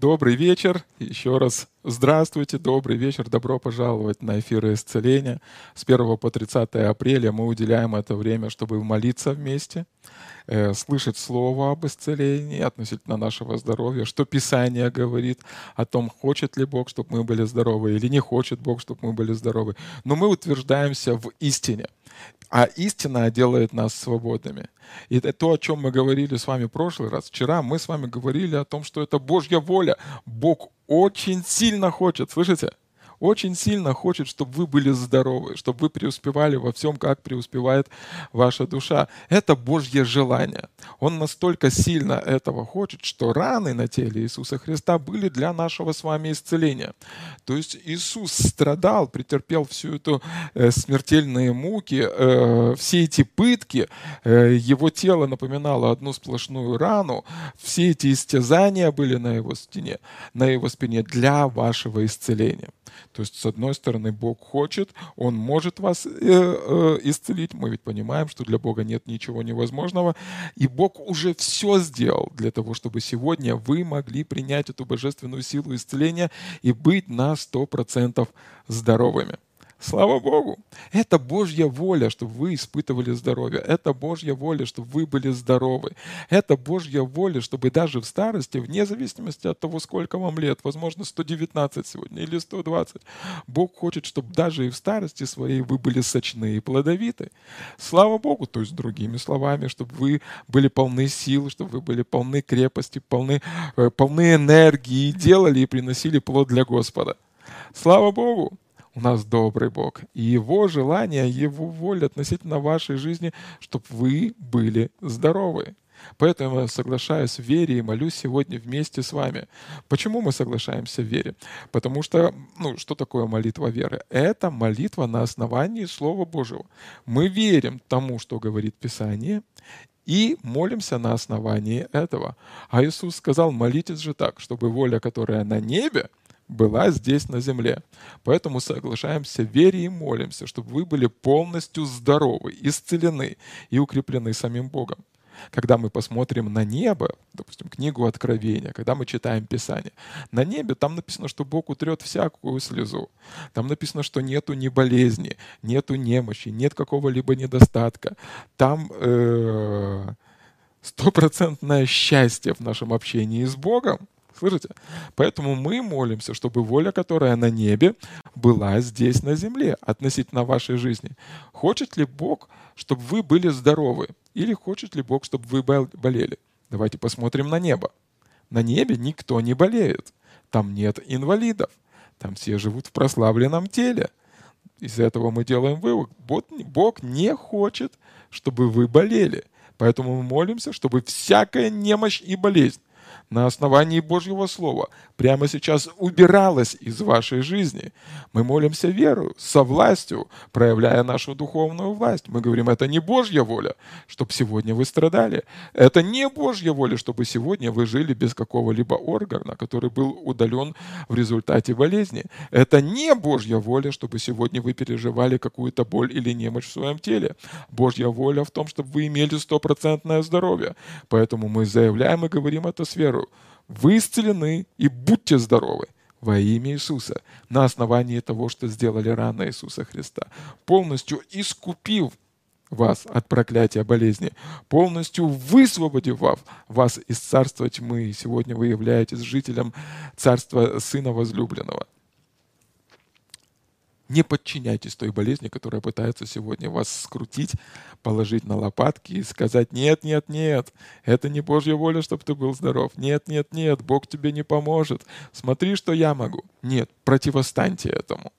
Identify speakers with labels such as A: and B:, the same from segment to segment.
A: Добрый вечер. Еще раз здравствуйте, добрый вечер. Добро пожаловать на эфиры исцеления. С 1 по 30 апреля мы уделяем это время, чтобы молиться вместе, э, слышать слово об исцелении относительно нашего здоровья, что Писание говорит о том, хочет ли Бог, чтобы мы были здоровы, или не хочет Бог, чтобы мы были здоровы. Но мы утверждаемся в истине. А истина делает нас свободными. И это то, о чем мы говорили с вами в прошлый раз. Вчера мы с вами говорили о том, что это Божья воля. Бог очень сильно хочет, слышите? Очень сильно хочет, чтобы вы были здоровы, чтобы вы преуспевали во всем, как преуспевает ваша душа. Это Божье желание. Он настолько сильно этого хочет, что раны на теле Иисуса Христа были для нашего с вами исцеления. То есть Иисус страдал, претерпел всю эту э, смертельные муки, э, все эти пытки, э, его тело напоминало одну сплошную рану, все эти истязания были на его спине, на его спине для вашего исцеления. То есть, с одной стороны, Бог хочет, Он может вас э, э, исцелить. Мы ведь понимаем, что для Бога нет ничего невозможного. И Бог уже все сделал для того, чтобы сегодня вы могли принять эту божественную силу исцеления и быть на 100% здоровыми. Слава Богу! Это Божья воля, чтобы вы испытывали здоровье. Это Божья воля, чтобы вы были здоровы. Это Божья воля, чтобы даже в старости, вне зависимости от того, сколько вам лет, возможно, 119 сегодня или 120, Бог хочет, чтобы даже и в старости своей вы были сочны и плодовиты. Слава Богу! То есть, другими словами, чтобы вы были полны сил, чтобы вы были полны крепости, полны, э, полны энергии, и делали и приносили плод для Господа. Слава Богу! Нас добрый Бог. И Его желание, Его воля относительно вашей жизни, чтобы вы были здоровы. Поэтому я соглашаюсь в вере и молюсь сегодня вместе с вами. Почему мы соглашаемся в вере? Потому что, ну, что такое молитва веры? Это молитва на основании Слова Божьего. Мы верим тому, что говорит Писание, и молимся на основании этого. А Иисус сказал, молитесь же так, чтобы воля, которая на небе, была здесь на земле. Поэтому соглашаемся в вере и молимся, чтобы вы были полностью здоровы, исцелены и укреплены самим Богом. Когда мы посмотрим на небо, допустим, книгу Откровения, когда мы читаем Писание, на небе там написано, что Бог утрет всякую слезу. Там написано, что нету ни болезни, нету немощи, нет какого-либо недостатка. Там э, стопроцентное счастье в нашем общении с Богом. Слышите? Поэтому мы молимся, чтобы воля, которая на небе, была здесь на земле относительно вашей жизни. Хочет ли Бог, чтобы вы были здоровы? Или хочет ли Бог, чтобы вы болели? Давайте посмотрим на небо. На небе никто не болеет. Там нет инвалидов. Там все живут в прославленном теле. Из этого мы делаем вывод. Бог не хочет, чтобы вы болели. Поэтому мы молимся, чтобы всякая немощь и болезнь на основании Божьего Слова прямо сейчас убиралось из вашей жизни. Мы молимся верою, со властью, проявляя нашу духовную власть. Мы говорим, это не Божья воля, чтобы сегодня вы страдали. Это не Божья воля, чтобы сегодня вы жили без какого-либо органа, который был удален в результате болезни. Это не Божья воля, чтобы сегодня вы переживали какую-то боль или немощь в своем теле. Божья воля в том, чтобы вы имели стопроцентное здоровье. Поэтому мы заявляем и говорим это с верой. Вы исцелены и будьте здоровы во имя Иисуса, на основании того, что сделали раны Иисуса Христа, полностью искупив вас от проклятия болезни, полностью высвободив вас из царства тьмы. Сегодня вы являетесь жителем царства Сына Возлюбленного. Не подчиняйтесь той болезни, которая пытается сегодня вас скрутить, положить на лопатки и сказать, нет, нет, нет, это не Божья воля, чтобы ты был здоров. Нет, нет, нет, Бог тебе не поможет. Смотри, что я могу. Нет, противостаньте этому.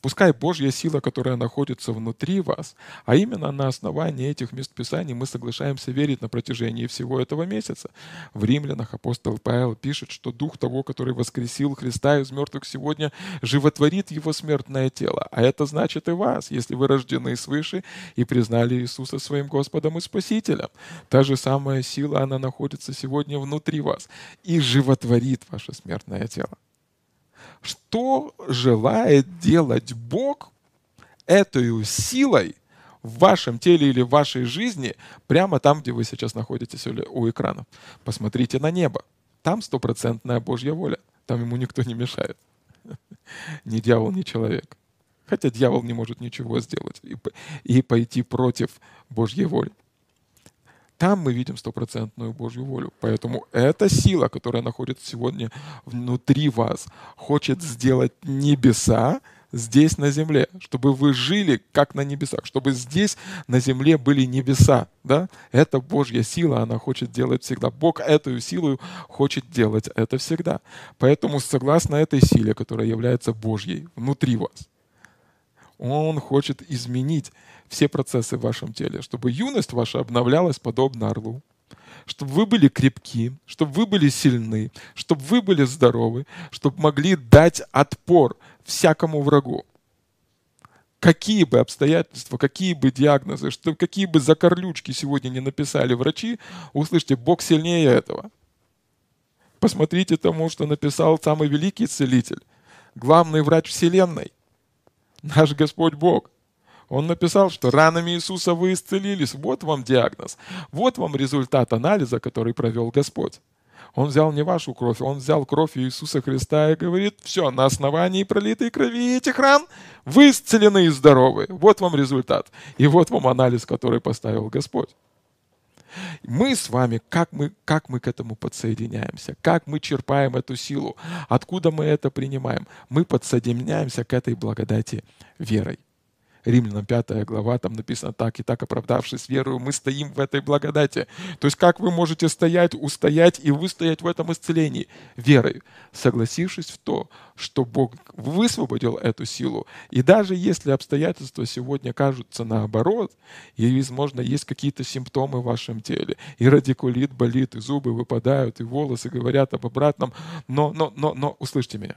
A: Пускай Божья сила, которая находится внутри вас, а именно на основании этих мест Писаний мы соглашаемся верить на протяжении всего этого месяца. В Римлянах апостол Павел пишет, что Дух того, который воскресил Христа из мертвых сегодня, животворит его смертное тело. А это значит и вас, если вы рождены свыше и признали Иисуса своим Господом и Спасителем. Та же самая сила, она находится сегодня внутри вас и животворит ваше смертное тело что желает делать Бог этой силой в вашем теле или в вашей жизни, прямо там, где вы сейчас находитесь у экрана. Посмотрите на небо. Там стопроцентная Божья воля – Там ему никто не мешает. Ни дьявол, ни человек. Хотя дьявол не может ничего сделать и пойти против Божьей воли. Там мы видим стопроцентную Божью волю. Поэтому эта сила, которая находится сегодня внутри вас, хочет сделать небеса здесь на земле, чтобы вы жили как на небесах, чтобы здесь на земле были небеса. Да? Это Божья сила, она хочет делать всегда. Бог эту силу хочет делать это всегда. Поэтому согласно этой силе, которая является Божьей внутри вас, Он хочет изменить все процессы в вашем теле, чтобы юность ваша обновлялась подобно орлу, чтобы вы были крепки, чтобы вы были сильны, чтобы вы были здоровы, чтобы могли дать отпор всякому врагу. Какие бы обстоятельства, какие бы диагнозы, что, какие бы закорлючки сегодня не написали врачи, услышьте, Бог сильнее этого. Посмотрите тому, что написал самый великий целитель, главный врач Вселенной, наш Господь Бог. Он написал, что ранами Иисуса вы исцелились. Вот вам диагноз. Вот вам результат анализа, который провел Господь. Он взял не вашу кровь, он взял кровь Иисуса Христа и говорит, все, на основании пролитой крови этих ран вы исцелены и здоровы. Вот вам результат. И вот вам анализ, который поставил Господь. Мы с вами, как мы, как мы к этому подсоединяемся, как мы черпаем эту силу, откуда мы это принимаем. Мы подсоединяемся к этой благодати верой. Римлянам 5 глава, там написано так, и так оправдавшись верою, мы стоим в этой благодати. То есть как вы можете стоять, устоять и выстоять в этом исцелении? Верой, согласившись в то, что Бог высвободил эту силу. И даже если обстоятельства сегодня кажутся наоборот, и, возможно, есть какие-то симптомы в вашем теле, и радикулит болит, и зубы выпадают, и волосы говорят об обратном, но, но, но, но, услышьте меня,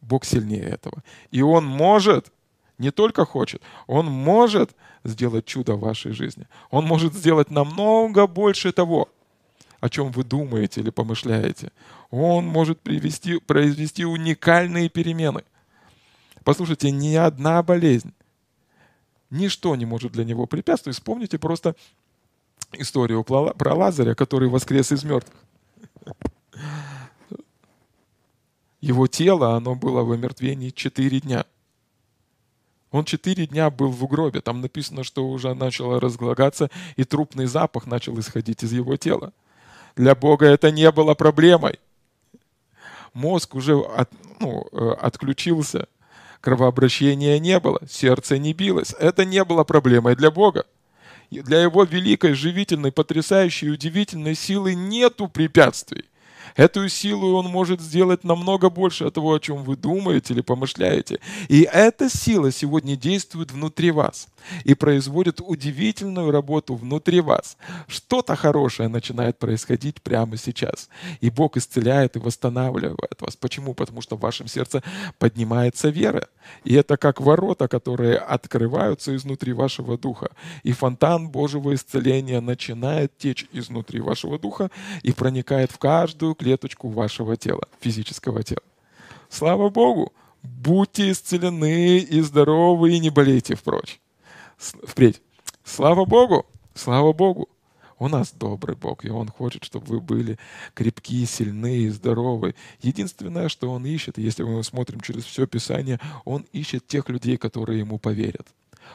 A: Бог сильнее этого. И Он может не только хочет, Он может сделать чудо в вашей жизни. Он может сделать намного больше того, о чем вы думаете или помышляете. Он может привести, произвести уникальные перемены. Послушайте, ни одна болезнь, ничто не может для него препятствовать. Вспомните просто историю про Лазаря, который воскрес из мертвых. Его тело, оно было в омертвении четыре дня. Он четыре дня был в гробе. Там написано, что уже начало разглагаться, и трупный запах начал исходить из его тела. Для Бога это не было проблемой. Мозг уже от, ну, э, отключился, кровообращения не было, сердце не билось. Это не было проблемой для Бога. Для его великой, живительной, потрясающей, удивительной силы нету препятствий. Эту силу он может сделать намного больше от того, о чем вы думаете или помышляете. И эта сила сегодня действует внутри вас и производит удивительную работу внутри вас. Что-то хорошее начинает происходить прямо сейчас. И Бог исцеляет и восстанавливает вас. Почему? Потому что в вашем сердце поднимается вера. И это как ворота, которые открываются изнутри вашего духа. И фонтан Божьего исцеления начинает течь изнутри вашего духа и проникает в каждую клеточку вашего тела, физического тела. Слава Богу! Будьте исцелены и здоровы, и не болейте впрочь впредь. Слава Богу! Слава Богу! У нас добрый Бог, и Он хочет, чтобы вы были крепкие, сильные, здоровы. Единственное, что Он ищет, если мы смотрим через все Писание, Он ищет тех людей, которые Ему поверят.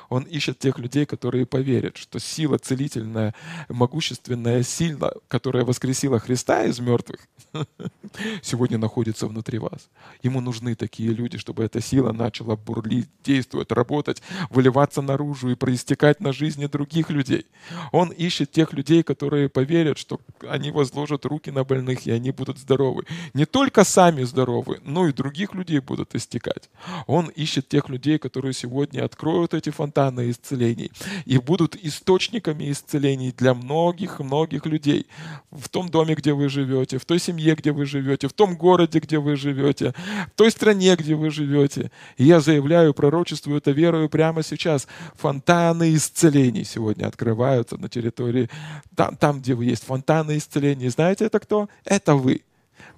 A: Он ищет тех людей, которые поверят, что сила целительная, могущественная сила, которая воскресила Христа из мертвых, сегодня находится внутри вас. Ему нужны такие люди, чтобы эта сила начала бурлить, действовать, работать, выливаться наружу и проистекать на жизни других людей. Он ищет тех людей, которые поверят, что они возложат руки на больных, и они будут здоровы. Не только сами здоровы, но и других людей будут истекать. Он ищет тех людей, которые сегодня откроют эти фонтаны исцелений и будут источниками исцелений для многих-многих людей. В том доме, где вы живете, в той семье, где вы живете, в том городе, где вы живете, в той стране, где вы живете. И я заявляю, пророчествую это верою прямо сейчас. Фонтаны исцелений сегодня открываются на территории, там, там где вы есть. Фонтаны исцелений. Знаете, это кто? Это вы.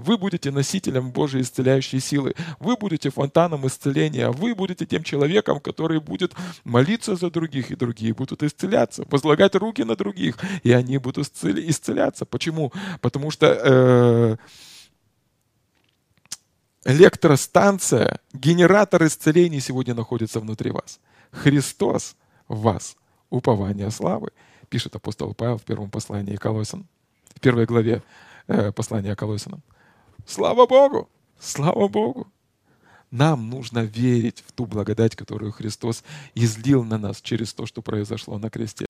A: Вы будете носителем Божьей исцеляющей силы. Вы будете фонтаном исцеления. Вы будете тем человеком, который будет молиться за других, и другие будут исцеляться, возлагать руки на других, и они будут исцеляться. Почему? Потому что э, электростанция, генератор исцеления сегодня находится внутри вас. Христос в вас, упование славы, пишет апостол Павел в первом послании Колосин, в первой главе э, послания Колосинам. Слава Богу! Слава Богу! Нам нужно верить в ту благодать, которую Христос излил на нас через то, что произошло на кресте.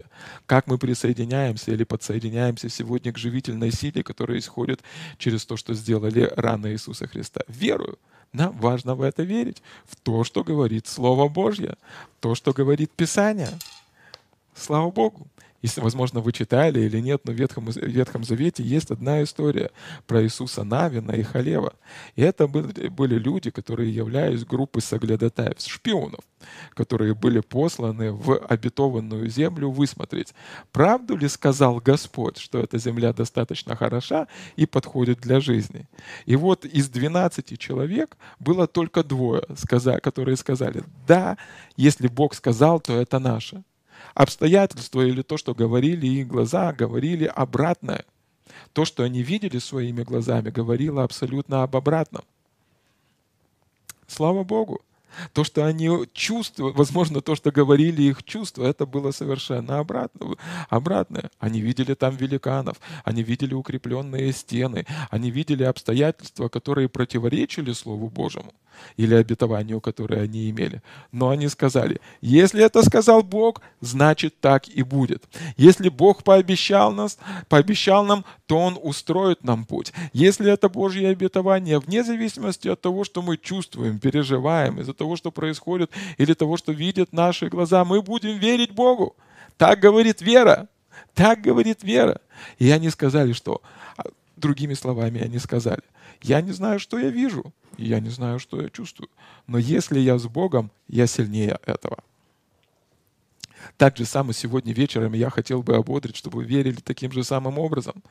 A: Как мы присоединяемся или подсоединяемся сегодня к живительной силе, которая исходит через то, что сделали раны Иисуса Христа. Верую. Нам важно в это верить, в то, что говорит Слово Божье, то, что говорит Писание. Слава Богу. Если, возможно, вы читали или нет, но в Ветхом, в Ветхом Завете есть одна история про Иисуса Навина и Халева. И это были, были люди, которые являлись группой соглядатаев, шпионов, которые были посланы в обетованную землю высмотреть, правду ли сказал Господь, что эта земля достаточно хороша и подходит для жизни. И вот из 12 человек было только двое, которые сказали, да, если Бог сказал, то это наше обстоятельства или то, что говорили их глаза, говорили обратное. То, что они видели своими глазами, говорило абсолютно об обратном. Слава Богу. То, что они чувствовали, возможно, то, что говорили их чувства, это было совершенно обратно, обратное. Они видели там великанов, они видели укрепленные стены, они видели обстоятельства, которые противоречили Слову Божьему или обетованию, которое они имели. Но они сказали, если это сказал Бог, значит так и будет. Если Бог пообещал, нас, пообещал нам, то Он устроит нам путь. Если это Божье обетование, вне зависимости от того, что мы чувствуем, переживаем, из-за того, что происходит, или того, что видят наши глаза, мы будем верить Богу. Так говорит вера. Так говорит вера. И они сказали, что, а, другими словами, они сказали, я не знаю, что я вижу, я не знаю, что я чувствую. Но если я с Богом, я сильнее этого. Так же самое сегодня вечером я хотел бы ободрить, чтобы вы верили таким же самым образом.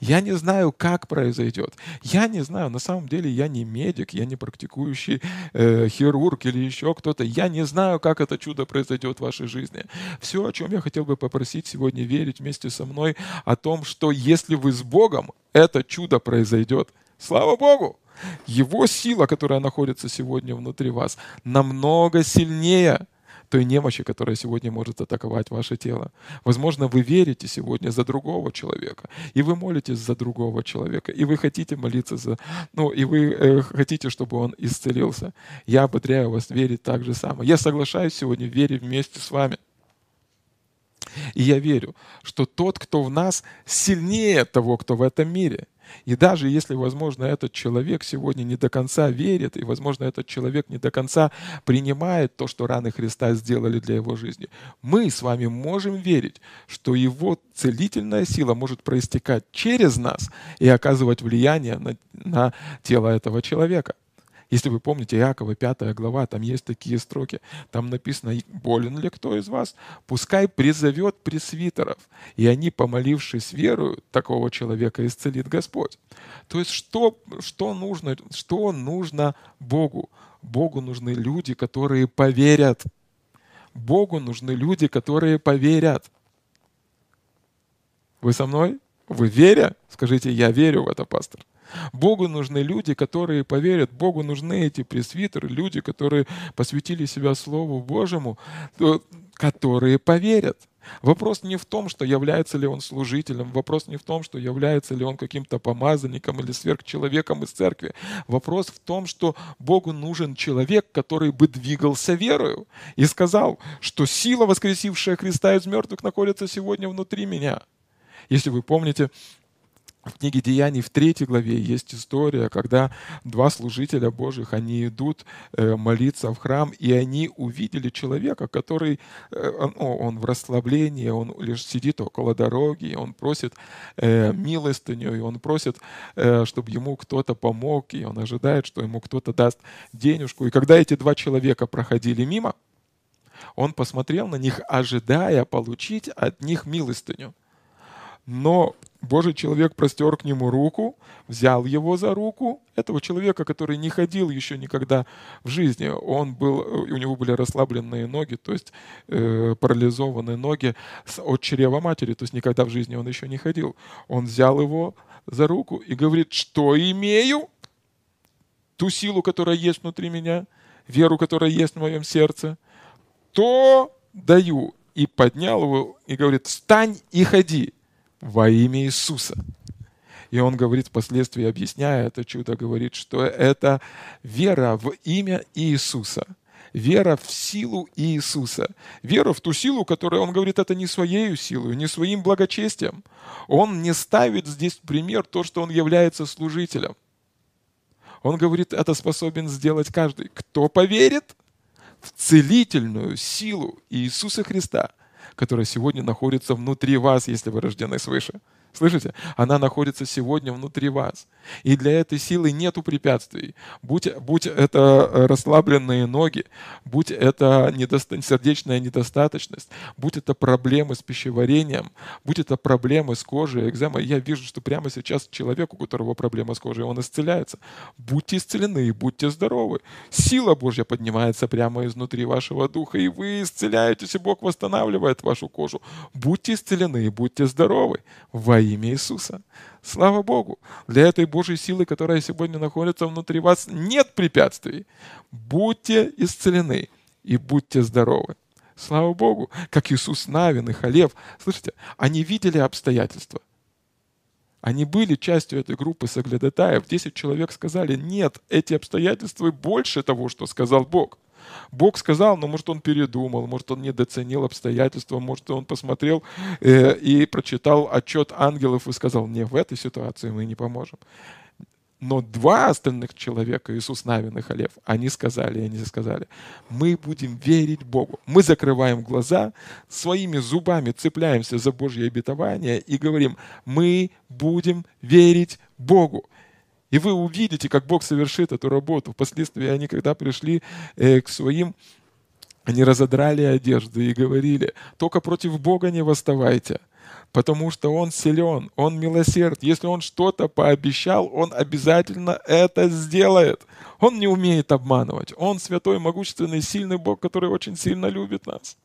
A: Я не знаю, как произойдет. Я не знаю, на самом деле я не медик, я не практикующий э, хирург или еще кто-то. Я не знаю, как это чудо произойдет в вашей жизни. Все, о чем я хотел бы попросить сегодня верить вместе со мной, о том, что если вы с Богом, это чудо произойдет. Слава Богу! Его сила, которая находится сегодня внутри вас, намного сильнее той немощи, которая сегодня может атаковать ваше тело. Возможно, вы верите сегодня за другого человека, и вы молитесь за другого человека, и вы хотите молиться за, ну, и вы э, хотите, чтобы он исцелился. Я ободряю вас верить так же самое. Я соглашаюсь сегодня верить вместе с вами. И я верю, что тот, кто в нас, сильнее того, кто в этом мире. И даже если, возможно, этот человек сегодня не до конца верит, и, возможно, этот человек не до конца принимает то, что раны Христа сделали для его жизни, мы с вами можем верить, что его целительная сила может проистекать через нас и оказывать влияние на, на тело этого человека. Если вы помните Иакова, 5 глава, там есть такие строки. Там написано, болен ли кто из вас? Пускай призовет пресвитеров, и они, помолившись верою, такого человека исцелит Господь. То есть что, что, нужно, что нужно Богу? Богу нужны люди, которые поверят. Богу нужны люди, которые поверят. Вы со мной? Вы веря? Скажите, я верю в это, пастор. Богу нужны люди, которые поверят. Богу нужны эти пресвитеры, люди, которые посвятили себя Слову Божьему, которые поверят. Вопрос не в том, что является ли он служителем, вопрос не в том, что является ли он каким-то помазанником или сверхчеловеком из церкви. Вопрос в том, что Богу нужен человек, который бы двигался верою и сказал, что сила, воскресившая Христа из мертвых, находится сегодня внутри меня. Если вы помните, в книге Деяний в третьей главе есть история, когда два служителя Божьих, они идут э, молиться в храм, и они увидели человека, который, ну, он в расслаблении, он лишь сидит около дороги, он просит э, милостыню, и он просит, чтобы ему кто-то помог, и он ожидает, что ему кто-то даст денежку. И когда эти два человека проходили мимо, он посмотрел на них, ожидая получить от них милостыню. Но Божий человек простер к нему руку, взял его за руку, этого человека, который не ходил еще никогда в жизни. Он был, у него были расслабленные ноги, то есть э, парализованные ноги от чрева матери, то есть никогда в жизни он еще не ходил. Он взял его за руку и говорит, что имею? ту силу, которая есть внутри меня, веру, которая есть в моем сердце, то даю. И поднял его и говорит, встань и ходи во имя Иисуса. И он говорит впоследствии, объясняя это чудо, говорит, что это вера в имя Иисуса. Вера в силу Иисуса. Вера в ту силу, которую он говорит, это не своей силой, не своим благочестием. Он не ставит здесь пример то, что он является служителем. Он говорит, это способен сделать каждый. Кто поверит в целительную силу Иисуса Христа, которая сегодня находится внутри вас, если вы рождены свыше. Слышите? Она находится сегодня внутри вас. И для этой силы нету препятствий. Будь, будь это э, расслабленные ноги, будь это недоста- сердечная недостаточность, будь это проблемы с пищеварением, будь это проблемы с кожей, экзема. Я вижу, что прямо сейчас человек, у которого проблема с кожей, он исцеляется. Будьте исцелены, будьте здоровы. Сила Божья поднимается прямо изнутри вашего духа, и вы исцеляетесь, и Бог восстанавливает вашу кожу. Будьте исцелены, будьте здоровы во имя Иисуса. Слава Богу! Для этой Божьей силы, которая сегодня находится внутри вас, нет препятствий. Будьте исцелены и будьте здоровы. Слава Богу! Как Иисус Навин и Халев. Слышите, они видели обстоятельства. Они были частью этой группы соглядатаев. Десять человек сказали, нет, эти обстоятельства больше того, что сказал Бог. Бог сказал, но может он передумал, может он недооценил обстоятельства, может он посмотрел э, и прочитал отчет ангелов и сказал, не, в этой ситуации мы не поможем. Но два остальных человека, Иисус Навин и Халев, они сказали, они сказали, мы будем верить Богу. Мы закрываем глаза, своими зубами цепляемся за Божье обетование и говорим, мы будем верить Богу. И вы увидите, как Бог совершит эту работу. Впоследствии они, когда пришли э, к своим, они разодрали одежды и говорили, только против Бога не восставайте, потому что Он силен, Он милосерд. Если Он что-то пообещал, Он обязательно это сделает. Он не умеет обманывать. Он святой, могущественный, сильный Бог, который очень сильно любит нас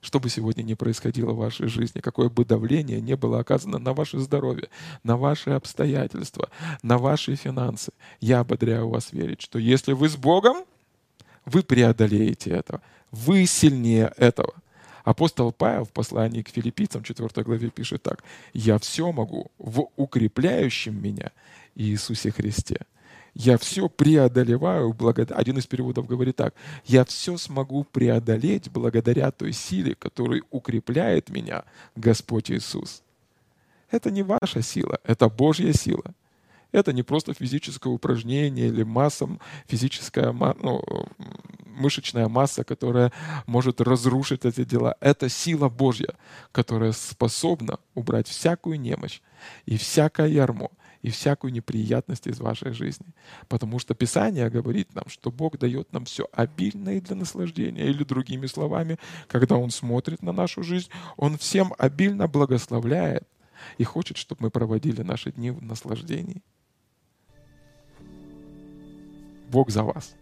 A: что бы сегодня ни происходило в вашей жизни, какое бы давление не было оказано на ваше здоровье, на ваши обстоятельства, на ваши финансы, я ободряю вас верить, что если вы с Богом, вы преодолеете это. Вы сильнее этого. Апостол Павел в послании к филиппийцам 4 главе пишет так. «Я все могу в укрепляющем меня Иисусе Христе» я все преодолеваю благодаря... Один из переводов говорит так. Я все смогу преодолеть благодаря той силе, которая укрепляет меня Господь Иисус. Это не ваша сила, это Божья сила. Это не просто физическое упражнение или масса, физическая, ну, мышечная масса, которая может разрушить эти дела. Это сила Божья, которая способна убрать всякую немощь и всякое ярмо, и всякую неприятность из вашей жизни. Потому что Писание говорит нам, что Бог дает нам все обильное для наслаждения. Или другими словами, когда Он смотрит на нашу жизнь, Он всем обильно благословляет и хочет, чтобы мы проводили наши дни в наслаждении. Бог за вас.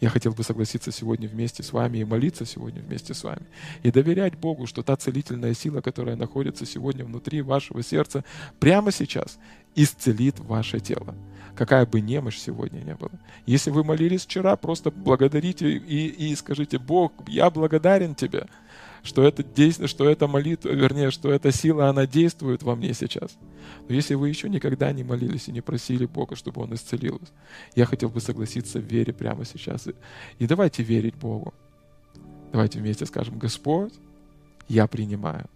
A: Я хотел бы согласиться сегодня вместе с вами и молиться сегодня вместе с вами. И доверять Богу, что та целительная сила, которая находится сегодня внутри вашего сердца, прямо сейчас исцелит ваше тело. Какая бы немощь сегодня не была. Если вы молились вчера, просто благодарите и, и скажите, Бог, я благодарен Тебе, что это действие, что эта молитва, вернее, что эта сила, она действует во мне сейчас. Но если вы еще никогда не молились и не просили Бога, чтобы Он исцелил вас, я хотел бы согласиться в вере прямо сейчас. И давайте верить Богу. Давайте вместе скажем, Господь, я принимаю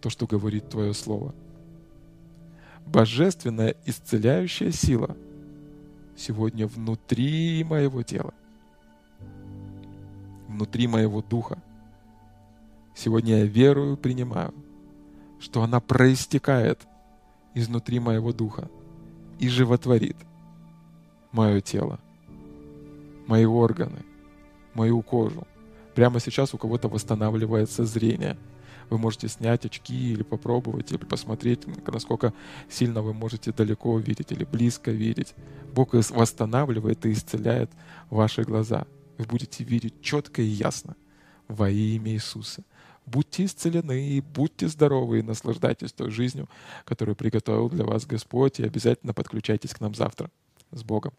A: то, что говорит Твое Слово. Божественная исцеляющая сила сегодня внутри моего тела, внутри моего духа – Сегодня я верую, принимаю, что она проистекает изнутри моего духа и животворит мое тело, мои органы, мою кожу. Прямо сейчас у кого-то восстанавливается зрение. Вы можете снять очки или попробовать, или посмотреть, насколько сильно вы можете далеко видеть или близко видеть. Бог восстанавливает и исцеляет ваши глаза. Вы будете видеть четко и ясно во имя Иисуса. Будьте исцелены, будьте здоровы, и наслаждайтесь той жизнью, которую приготовил для вас Господь, и обязательно подключайтесь к нам завтра. С Богом.